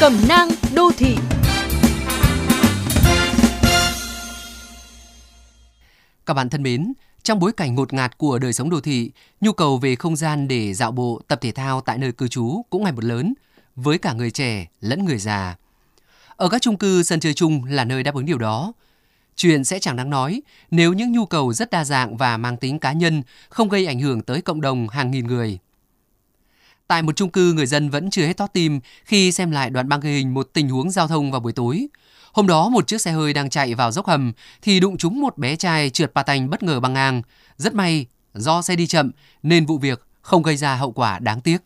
Cẩm nang đô thị Các bạn thân mến, trong bối cảnh ngột ngạt của đời sống đô thị, nhu cầu về không gian để dạo bộ, tập thể thao tại nơi cư trú cũng ngày một lớn, với cả người trẻ lẫn người già. Ở các chung cư, sân chơi chung là nơi đáp ứng điều đó. Chuyện sẽ chẳng đáng nói nếu những nhu cầu rất đa dạng và mang tính cá nhân không gây ảnh hưởng tới cộng đồng hàng nghìn người. Tại một chung cư, người dân vẫn chưa hết thót tim khi xem lại đoạn băng ghi hình một tình huống giao thông vào buổi tối. Hôm đó, một chiếc xe hơi đang chạy vào dốc hầm thì đụng trúng một bé trai trượt pa tành bất ngờ băng ngang. Rất may, do xe đi chậm nên vụ việc không gây ra hậu quả đáng tiếc.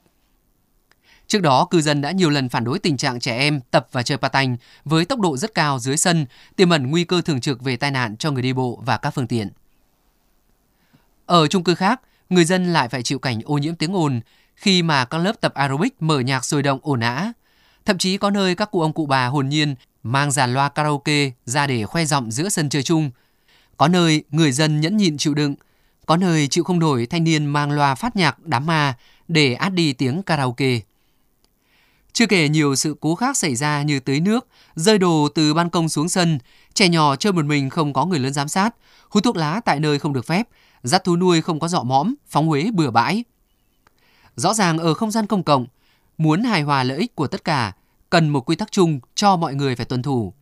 Trước đó, cư dân đã nhiều lần phản đối tình trạng trẻ em tập và chơi patanh với tốc độ rất cao dưới sân, tiềm ẩn nguy cơ thường trực về tai nạn cho người đi bộ và các phương tiện. Ở chung cư khác, người dân lại phải chịu cảnh ô nhiễm tiếng ồn khi mà các lớp tập aerobic mở nhạc sôi động ồn ã. Thậm chí có nơi các cụ ông cụ bà hồn nhiên mang dàn loa karaoke ra để khoe giọng giữa sân chơi chung. Có nơi người dân nhẫn nhịn chịu đựng, có nơi chịu không nổi thanh niên mang loa phát nhạc đám ma để át đi tiếng karaoke. Chưa kể nhiều sự cố khác xảy ra như tưới nước, rơi đồ từ ban công xuống sân, trẻ nhỏ chơi một mình không có người lớn giám sát, hút thuốc lá tại nơi không được phép, dắt thú nuôi không có dọ mõm, phóng huế bừa bãi. Rõ ràng ở không gian công cộng, muốn hài hòa lợi ích của tất cả, cần một quy tắc chung cho mọi người phải tuân thủ.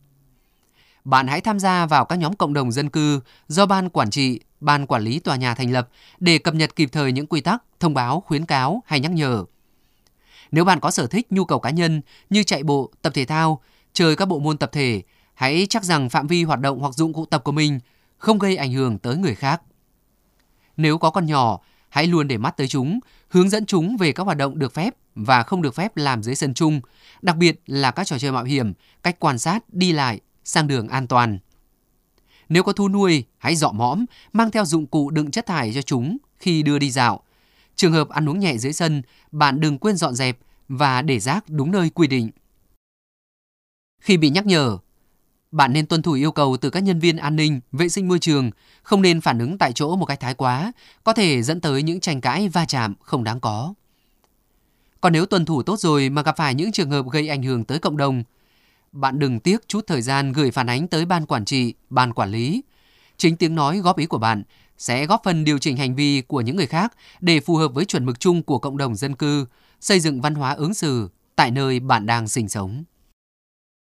Bạn hãy tham gia vào các nhóm cộng đồng dân cư do ban quản trị, ban quản lý tòa nhà thành lập để cập nhật kịp thời những quy tắc, thông báo, khuyến cáo hay nhắc nhở. Nếu bạn có sở thích nhu cầu cá nhân như chạy bộ, tập thể thao, chơi các bộ môn tập thể, hãy chắc rằng phạm vi hoạt động hoặc dụng cụ tập của mình không gây ảnh hưởng tới người khác. Nếu có con nhỏ, hãy luôn để mắt tới chúng, hướng dẫn chúng về các hoạt động được phép và không được phép làm dưới sân chung, đặc biệt là các trò chơi mạo hiểm, cách quan sát, đi lại, sang đường an toàn. Nếu có thú nuôi, hãy dọ mõm, mang theo dụng cụ đựng chất thải cho chúng khi đưa đi dạo. Trường hợp ăn uống nhẹ dưới sân, bạn đừng quên dọn dẹp và để rác đúng nơi quy định. Khi bị nhắc nhở, bạn nên tuân thủ yêu cầu từ các nhân viên an ninh, vệ sinh môi trường, không nên phản ứng tại chỗ một cách thái quá, có thể dẫn tới những tranh cãi va chạm không đáng có. Còn nếu tuân thủ tốt rồi mà gặp phải những trường hợp gây ảnh hưởng tới cộng đồng, bạn đừng tiếc chút thời gian gửi phản ánh tới ban quản trị, ban quản lý. Chính tiếng nói góp ý của bạn sẽ góp phần điều chỉnh hành vi của những người khác để phù hợp với chuẩn mực chung của cộng đồng dân cư, xây dựng văn hóa ứng xử tại nơi bạn đang sinh sống.